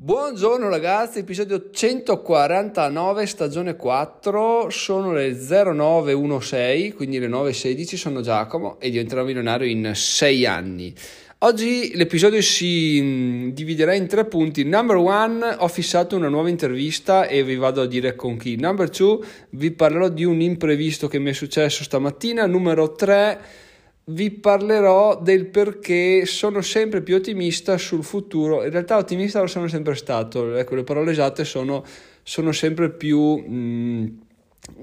Buongiorno ragazzi, episodio 149, stagione 4, sono le 0916, quindi le 9.16, sono Giacomo e diventerò milionario in 6 anni. Oggi l'episodio si mm, dividerà in tre punti. Number one, ho fissato una nuova intervista e vi vado a dire con chi. Number two, vi parlerò di un imprevisto che mi è successo stamattina. Numero tre, vi parlerò del perché sono sempre più ottimista sul futuro. In realtà ottimista lo sono sempre stato, ecco, le parole esatte sono, sono sempre più mh,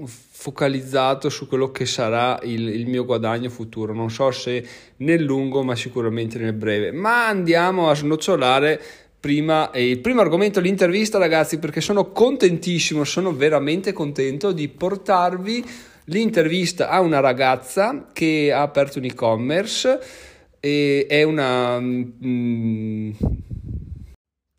focalizzato su quello che sarà il, il, mio guadagno futuro. Non so se nel lungo, ma sicuramente nel breve. Ma andiamo a snocciolare prima il primo argomento l'intervista, ragazzi, perché sono contentissimo, sono veramente contento di portarvi l'intervista a una ragazza che ha aperto un e-commerce e è una mm,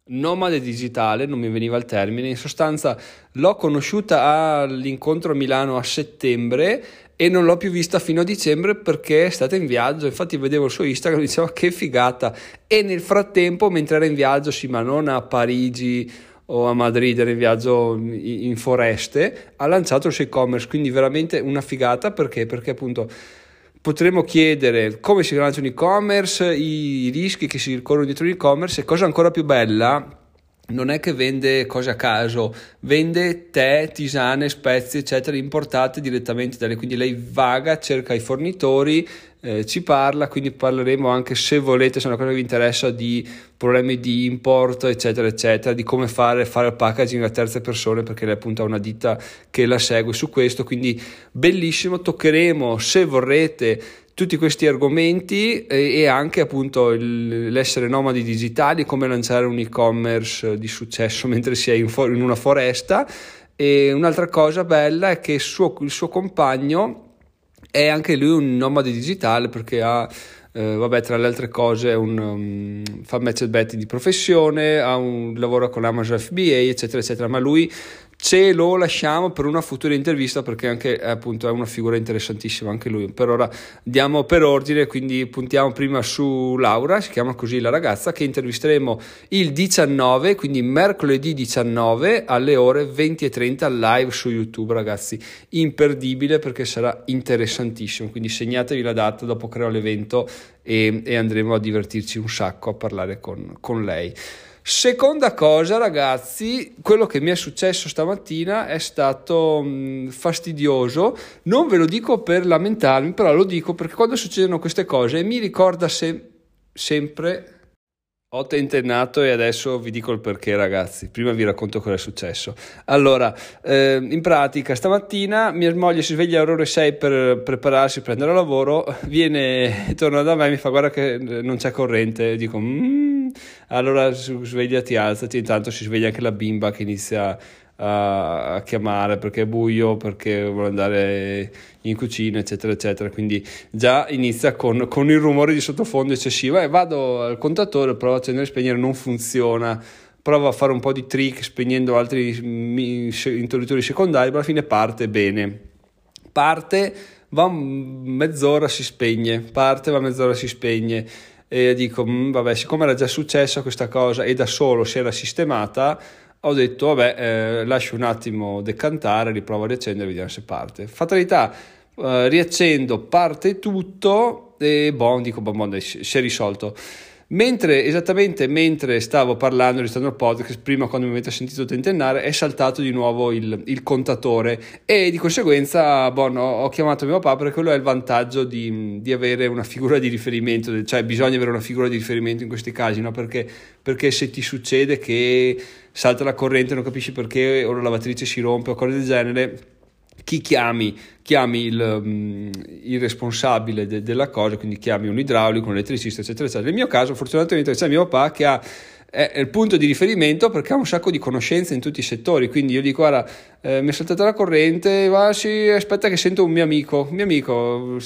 nomade digitale, non mi veniva il termine, in sostanza l'ho conosciuta all'incontro a Milano a settembre e non l'ho più vista fino a dicembre perché è stata in viaggio, infatti vedevo il suo Instagram e dicevo che figata. E nel frattempo mentre era in viaggio, sì ma non a Parigi o a Madrid era in viaggio in foreste, ha lanciato il suo e-commerce, quindi veramente una figata perché? Perché appunto potremmo chiedere come si lancia un e-commerce, i rischi che si corrono dietro l'e-commerce e cosa ancora più bella, non è che vende cose a caso, vende tè, tisane, spezie, eccetera, importate direttamente da lei. Quindi lei vaga, cerca i fornitori, eh, ci parla, quindi parleremo anche se volete, se è una cosa che vi interessa, di problemi di import, eccetera, eccetera, di come fare, fare il packaging a terze persone, perché lei appunto ha una ditta che la segue su questo, quindi bellissimo, toccheremo se vorrete tutti questi argomenti e, e anche appunto il, l'essere nomadi digitali, come lanciare un e-commerce di successo mentre si è in, for- in una foresta. E un'altra cosa bella è che il suo, il suo compagno è anche lui un nomade digitale perché ha eh, vabbè, tra le altre cose un, um, fa match betting di professione, un, lavora con Amazon FBA, eccetera, eccetera, ma lui ce lo lasciamo per una futura intervista perché anche appunto è una figura interessantissima anche lui. Per ora andiamo per ordine quindi puntiamo prima su Laura si chiama così la ragazza che intervisteremo il 19 quindi mercoledì 19 alle ore 20.30 live su youtube ragazzi. Imperdibile perché sarà interessantissimo. Quindi segnatevi la data dopo creo l'evento e, e andremo a divertirci un sacco a parlare con, con lei Seconda cosa, ragazzi, quello che mi è successo stamattina è stato mh, fastidioso. Non ve lo dico per lamentarmi, però lo dico perché quando succedono queste cose mi ricorda se- sempre ho tentennato e adesso vi dico il perché ragazzi, prima vi racconto cosa è successo. Allora, eh, in pratica stamattina mia moglie si sveglia alle ore 6 per prepararsi per andare a lavoro, viene, torna da me e mi fa guarda che non c'è corrente, dico mm, allora svegliati, alzati, intanto si sveglia anche la bimba che inizia a, a chiamare perché è buio, perché vuole andare in cucina, eccetera, eccetera. Quindi già inizia con, con il rumore di sottofondo eccessivo. E vado al contatore, provo a accendere e spegnere, non funziona. Provo a fare un po' di trick spegnendo altri interruttori secondari, ma alla fine parte bene. Parte, va mezz'ora, si spegne. Parte, va mezz'ora, si spegne e dico mm, vabbè siccome era già successa questa cosa e da solo si era sistemata ho detto vabbè eh, lascio un attimo decantare, riprovo a riaccendere e vediamo se parte. Fatalità, eh, riaccendo, parte tutto e boh, dico boh, boh, si è risolto. Mentre, esattamente mentre stavo parlando, registrando il podcast, prima quando mi avete sentito tentennare, è saltato di nuovo il, il contatore e di conseguenza no, ho chiamato mio papà perché quello è il vantaggio di, di, avere una figura di riferimento, cioè bisogna avere una figura di riferimento in questi casi, no? perché, perché se ti succede che salta la corrente, non capisci perché o la lavatrice si rompe o cose del genere, chi chiami? Chiami il, um, il responsabile de- della cosa, quindi chiami un idraulico, un elettricista, eccetera, eccetera. Nel mio caso, fortunatamente, c'è mio papà che ha è il punto di riferimento perché ha un sacco di conoscenze in tutti i settori. Quindi io dico: Guarda, eh, mi è saltata la corrente, va, sì, aspetta che sento un mio amico, un mio amico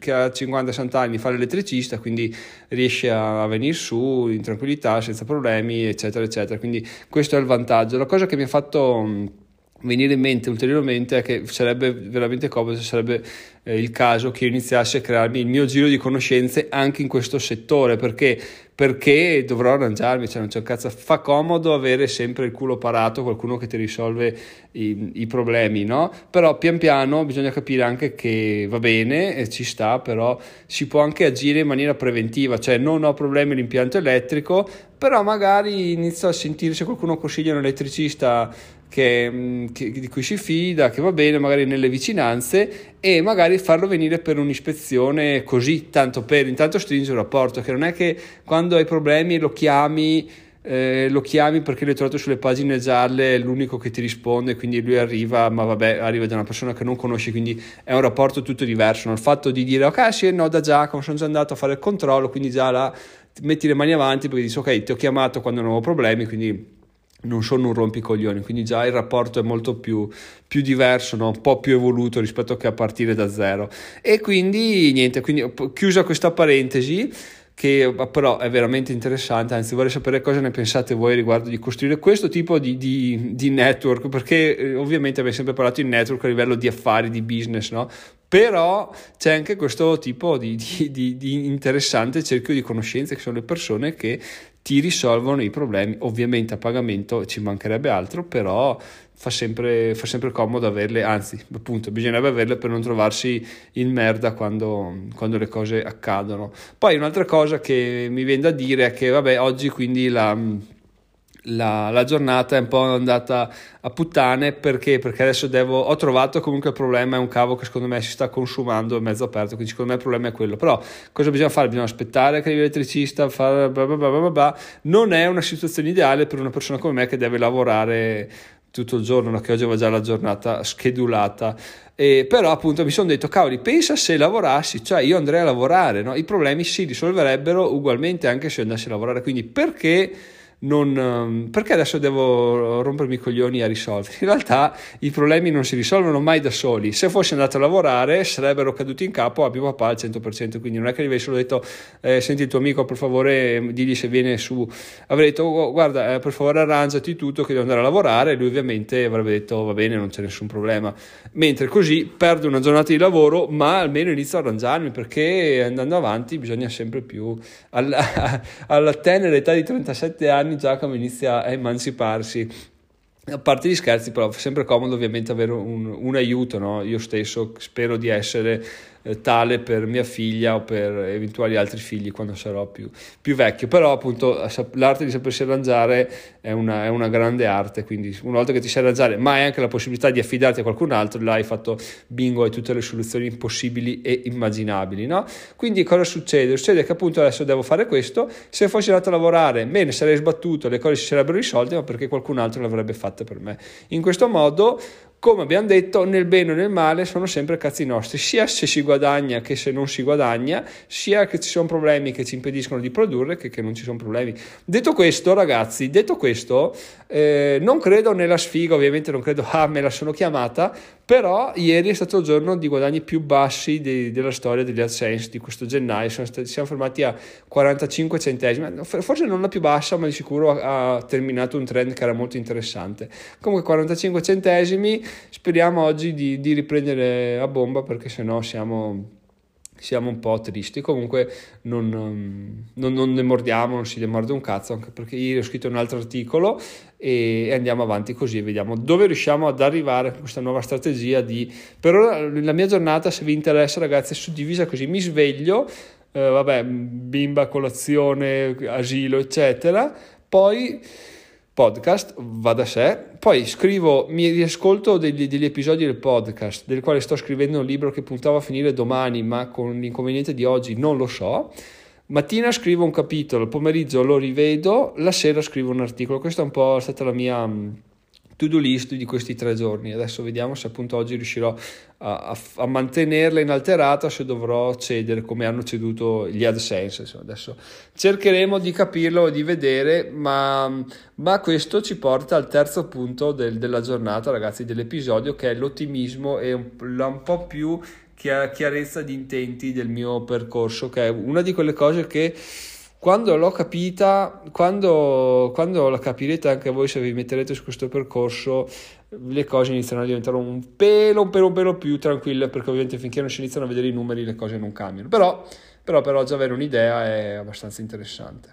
che ha 50-60 anni, fa l'elettricista, quindi riesce a venire su in tranquillità, senza problemi, eccetera, eccetera. Quindi questo è il vantaggio. La cosa che mi ha fatto venire in mente ulteriormente è che sarebbe veramente comodo, sarebbe eh, il caso che io iniziassi a crearmi il mio giro di conoscenze anche in questo settore, perché, perché dovrò arrangiarmi, cioè non c'è un cazzo, fa comodo avere sempre il culo parato, qualcuno che ti risolve i, i problemi, no? Però pian piano bisogna capire anche che va bene e ci sta, però si può anche agire in maniera preventiva, cioè non ho problemi all'impianto elettrico, però magari inizio a sentire se qualcuno consiglia un elettricista che, mm, che, di cui si fida, che va bene magari nelle vicinanze e magari farlo venire per un'ispezione così, tanto per intanto stringi un rapporto, che non è che quando hai problemi lo chiami, eh, lo chiami perché l'hai trovato sulle pagine gialle, è l'unico che ti risponde, quindi lui arriva, ma vabbè, arriva da una persona che non conosci, quindi è un rapporto tutto diverso. No? Il fatto di dire, ok, sì, no, da Giacomo sono già andato a fare il controllo, quindi già là metti le mani avanti perché dici, ok, ti ho chiamato quando non avevo problemi, quindi non sono un rompicoglioni, quindi già il rapporto è molto più, più diverso, no? un po' più evoluto rispetto che a partire da zero. E quindi niente, quindi chiusa questa parentesi che però è veramente interessante, anzi vorrei sapere cosa ne pensate voi riguardo di costruire questo tipo di, di, di network, perché eh, ovviamente abbiamo sempre parlato di network a livello di affari, di business, no? però c'è anche questo tipo di, di, di, interessante cerchio di conoscenze che sono le persone che ti risolvono i problemi, ovviamente a pagamento ci mancherebbe altro, però fa sempre, fa sempre comodo averle, anzi appunto bisognerebbe averle per non trovarsi in merda quando, quando le cose accadono. Poi un'altra cosa che mi viene da dire è che vabbè oggi quindi la la, la, giornata è un po' andata a puttane perché, perché adesso devo, ho trovato comunque il problema è un cavo che secondo me si sta consumando è mezzo aperto quindi secondo me il problema è quello però cosa bisogna fare? bisogna aspettare che arrivi l'elettricista fare bla bla bla bla bla non è una situazione ideale per una persona come me che deve lavorare tutto il giorno, che oggi aveva già la giornata schedulata. E però appunto mi sono detto, cavoli, pensa se lavorassi, cioè io andrei a lavorare, no? i problemi si risolverebbero ugualmente anche se andassi a lavorare, quindi perché non, ehm, perché adesso devo rompermi i coglioni a risolvere? In realtà i problemi non si risolvono mai da soli. Se fossi andato a lavorare sarebbero caduti in capo a mio papà al 100%, quindi non è che gli avessi solo detto eh, senti il tuo amico per favore digli se viene su. Avrei detto oh, guarda eh, per favore arrangiati tutto che devo andare a lavorare lui ovviamente avrebbe detto va bene non c'è nessun problema. Mentre così perdo una giornata di lavoro ma almeno inizio a arrangiarmi perché andando avanti bisogna sempre più alla, alla tenera età di 37 anni anni Giacomo inizia a emanciparsi. A parte gli scherzi, però è sempre comodo ovviamente avere un, un aiuto, no? Io stesso spero di essere eh, tale per mia figlia o per eventuali altri figli quando sarò più, più vecchio. Però appunto l'arte di sapersi arrangiare è una, è una, grande arte, quindi una volta che ti sai arrangiare, ma hai anche la possibilità di affidarti a qualcun altro, là hai fatto bingo, hai tutte le soluzioni possibili e immaginabili. No? Quindi cosa succede? Succede che appunto adesso devo fare questo, se fossi andato a lavorare me ne sarei sbattuto, le cose si sarebbero risolte, ma perché qualcun altro le avrebbe fatte per me. In questo modo come abbiamo detto, nel bene o nel male sono sempre cazzi nostri, sia se si guadagna che se non si guadagna, sia che ci sono problemi che ci impediscono di produrre che che non ci sono problemi. Detto questo, ragazzi, detto questo, eh, non credo nella sfiga, ovviamente non credo, ah, me la sono chiamata, però ieri è stato il giorno di guadagni più bassi di, della storia degli AdSense di questo gennaio, stati, siamo fermati a 45 centesimi, forse non la più bassa, ma di sicuro ha, ha terminato un trend che era molto interessante. Comunque 45 centesimi speriamo oggi di, di riprendere a bomba perché sennò siamo siamo un po' tristi. Comunque non, non, non ne mordiamo, non si demorde un cazzo, anche perché ieri ho scritto un altro articolo e, andiamo avanti così e vediamo dove riusciamo ad arrivare con questa nuova strategia di... Per ora la mia giornata, se vi interessa ragazzi, è suddivisa così, mi sveglio, eh, vabbè, bimba, colazione, asilo, eccetera, poi podcast, va da sé. Poi scrivo, mi riascolto degli, degli, episodi del podcast, del quale sto scrivendo un libro che puntavo a finire domani, ma con l'inconveniente di oggi non lo so. Mattina scrivo un capitolo, pomeriggio lo rivedo, la sera scrivo un articolo. Questa è un po' stata la mia to-do list di questi tre giorni. Adesso vediamo se appunto oggi riuscirò a, a, a mantenerla inalterata, se dovrò cedere come hanno ceduto gli AdSense. Insomma, adesso cercheremo di capirlo e di vedere, ma, ma, questo ci porta al terzo punto del, della giornata, ragazzi, dell'episodio, che è l'ottimismo e un, un po' più chiarezza di intenti del mio percorso, che è una di quelle cose che quando l'ho capita, quando, quando la capirete anche voi se vi metterete su questo percorso, le cose iniziano a diventare un pelo, un pelo, un pelo più tranquille, perché ovviamente finché non si iniziano a vedere i numeri le cose non cambiano. Però, però, però già avere un'idea è abbastanza interessante.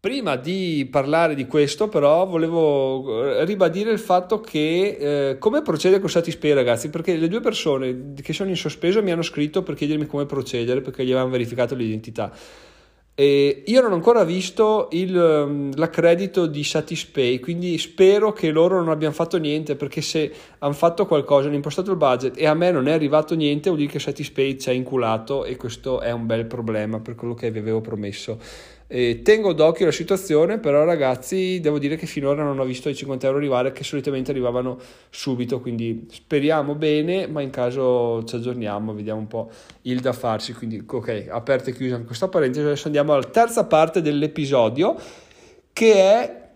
Prima di parlare di questo, però, volevo eh, ribadire il fatto che eh, come procedere con Satispay, ragazzi, perché le due persone che sono in sospeso mi hanno scritto per chiedermi come procedere, perché gli avevano verificato l'identità. E io non ho ancora visto il, mm, l'accredito di Satispay, quindi spero che loro non abbiano fatto niente, perché se hanno fatto qualcosa, hanno impostato il budget e a me non è arrivato niente, vuol dire che Satispay ci ha inculato e questo è un bel problema per quello che vi avevo promesso. Eh, tengo d'occhio la situazione, però ragazzi devo dire che finora non ho visto i 50 euro arrivare che solitamente arrivavano subito, quindi speriamo bene, ma in caso ci aggiorniamo, vediamo un po' il da farsi. Quindi ok, aperta e chiusa questa parentesi, adesso andiamo alla terza parte dell'episodio che è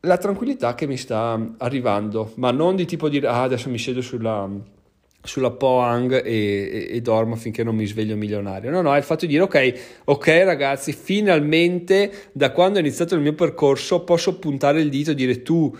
la tranquillità che mi sta arrivando, ma non di tipo dire ah adesso mi siedo sulla sulla Poang e, e, e, dormo finché non mi sveglio milionario. No, no, è il fatto di dire ok, ok ragazzi, finalmente da quando è iniziato il mio percorso posso puntare il dito e dire tu,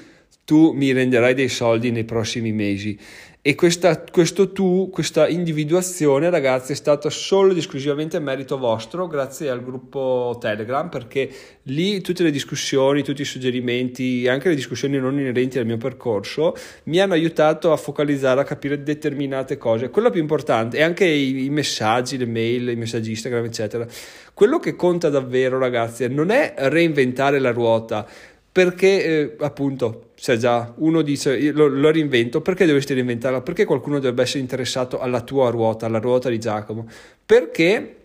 tu mi renderai dei soldi nei prossimi mesi. E questa, questo tu, questa individuazione, ragazzi, è stata solo ed esclusivamente merito vostro, grazie al gruppo Telegram, perché lì tutte le discussioni, tutti i suggerimenti, anche le discussioni non inerenti al mio percorso, mi hanno aiutato a focalizzare, a capire determinate cose. Quello più importante, e anche i, i messaggi, le mail, i messaggi Instagram, eccetera. Quello che conta davvero, ragazzi, non è reinventare la ruota, perché eh, appunto se già uno dice lo, lo, reinvento perché dovresti reinventarla? Perché qualcuno dovrebbe essere interessato alla tua ruota alla ruota di Giacomo? Perché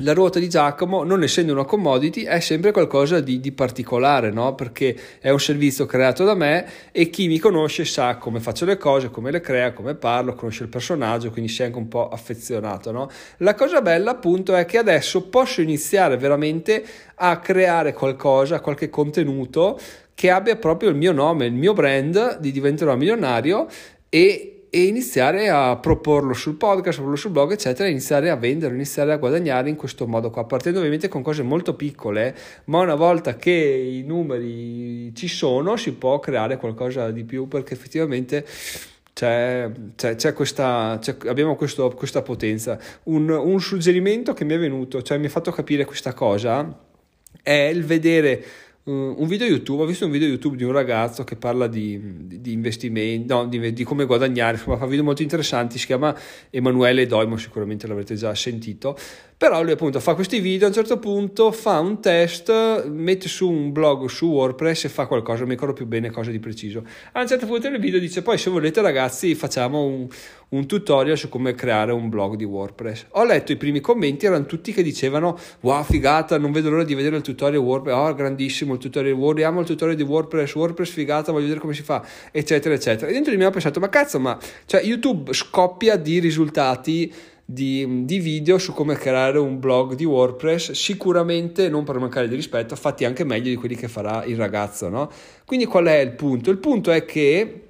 la ruota di Giacomo, non essendo una commodity, è sempre qualcosa di, di, particolare, no? Perché è un servizio creato da me e chi mi conosce sa come faccio le cose, come le crea, come parlo, conosce il personaggio, quindi si è anche un po' affezionato, no? La cosa bella, appunto, è che adesso posso iniziare veramente a creare qualcosa, qualche contenuto che abbia proprio il mio nome, il mio brand di diventerò milionario e e iniziare a proporlo sul podcast, proporlo sul blog, eccetera, iniziare a vendere, iniziare a guadagnare in questo modo qua, partendo ovviamente con cose molto piccole, ma una volta che i numeri ci sono si può creare qualcosa di più perché effettivamente c'è, c'è, c'è questa, abbiamo questo, questa potenza. Un, un suggerimento che mi è venuto, cioè mi ha fatto capire questa cosa, è il vedere un video YouTube, ho visto un video YouTube di un ragazzo che parla di, di, di investimenti, no, di, di, come guadagnare, insomma fa video molto interessanti, si chiama Emanuele Doimo, sicuramente l'avrete già sentito, però lui appunto fa questi video, a un certo punto fa un test, mette su un blog su WordPress e fa qualcosa, non mi ricordo più bene cosa di preciso. A un certo punto nel video dice poi se volete ragazzi facciamo un, un tutorial su come creare un blog di WordPress. Ho letto i primi commenti, erano tutti che dicevano wow figata, non vedo l'ora di vedere il tutorial WordPress, oh grandissimo il tutorial WordPress, il tutorial di WordPress, WordPress figata, voglio vedere come si fa, eccetera eccetera. E dentro di me ho pensato ma cazzo ma cioè YouTube scoppia di risultati di, di, video su come creare un blog di WordPress, sicuramente non per mancare di rispetto, fatti anche meglio di quelli che farà il ragazzo, no? Quindi qual è il punto? Il punto è che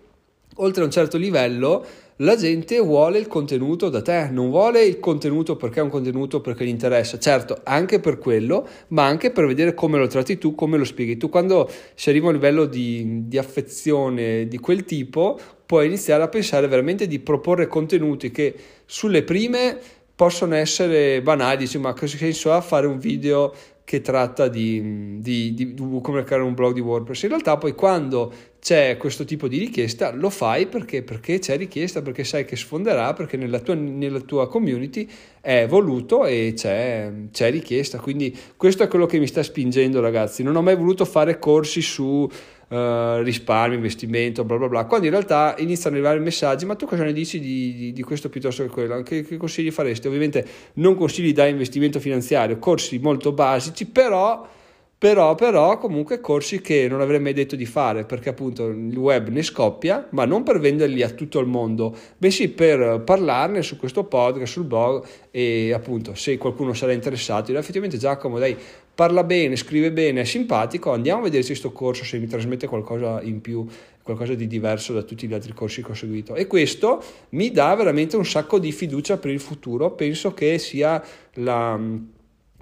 oltre a un certo livello la gente vuole il contenuto da te, non vuole il contenuto perché è un contenuto perché gli interessa, certo anche per quello, ma anche per vedere come lo tratti tu, come lo spieghi tu. Quando si arriva a un livello di, di affezione di quel tipo, puoi iniziare a pensare veramente di proporre contenuti che sulle prime possono essere banali, dici ma che senso ha fare un video che tratta di, di, di, di, come creare un blog di WordPress. In realtà poi quando c'è questo tipo di richiesta lo fai perché, perché c'è richiesta, perché sai che sfonderà, perché nella tua, nella tua community è voluto e c'è, c'è, richiesta. Quindi questo è quello che mi sta spingendo ragazzi. Non ho mai voluto fare corsi su uh, risparmio, investimento, bla bla bla, quando in realtà iniziano ad arrivare messaggi, ma tu cosa ne dici di, di, di questo piuttosto che quello? Che, che, consigli faresti? Ovviamente non consigli da investimento finanziario, corsi molto basici, però... Però, però, comunque corsi che non avrei mai detto di fare perché appunto il web ne scoppia, ma non per venderli a tutto il mondo, bensì per parlarne su questo podcast, sul blog e appunto se qualcuno sarà interessato, effettivamente Giacomo dai parla bene, scrive bene, è simpatico, andiamo a vederci questo corso se mi trasmette qualcosa in più, qualcosa di diverso da tutti gli altri corsi che ho seguito. E questo mi dà veramente un sacco di fiducia per il futuro, penso che sia la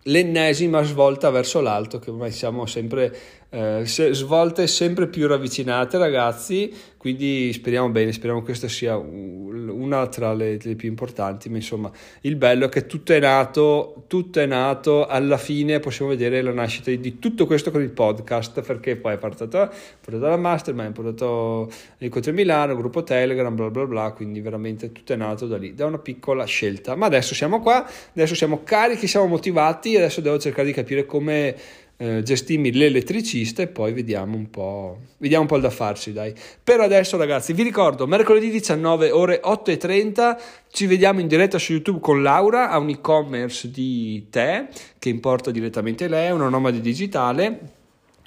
l'ennesima svolta verso l'alto che ormai siamo sempre eh, svolte sempre più ravvicinate ragazzi quindi speriamo bene speriamo che questa sia una tra le, le, più importanti ma insomma il bello è che tutto è nato tutto è nato alla fine possiamo vedere la nascita di tutto questo con il podcast perché poi è portato, portato la mastermind portato l'incontro a Milano il gruppo telegram bla bla bla quindi veramente tutto è nato da lì da una piccola scelta. Ma adesso siamo qua adesso siamo carichi siamo motivati adesso devo cercare di capire come eh, gestirmi l'elettricista e poi vediamo un po', vediamo un po' il da farci, dai. Per adesso, ragazzi, vi ricordo, mercoledì 19 ore 8 e 30 ci vediamo in diretta su YouTube con Laura, ha un e-commerce di tè che importa direttamente lei, una nomade digitale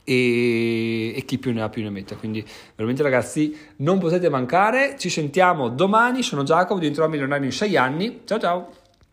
e, e, chi più ne ha più ne metta. Quindi veramente ragazzi non potete mancare, ci sentiamo domani, sono Giacomo, diventerò milionario in 6 anni, ciao ciao!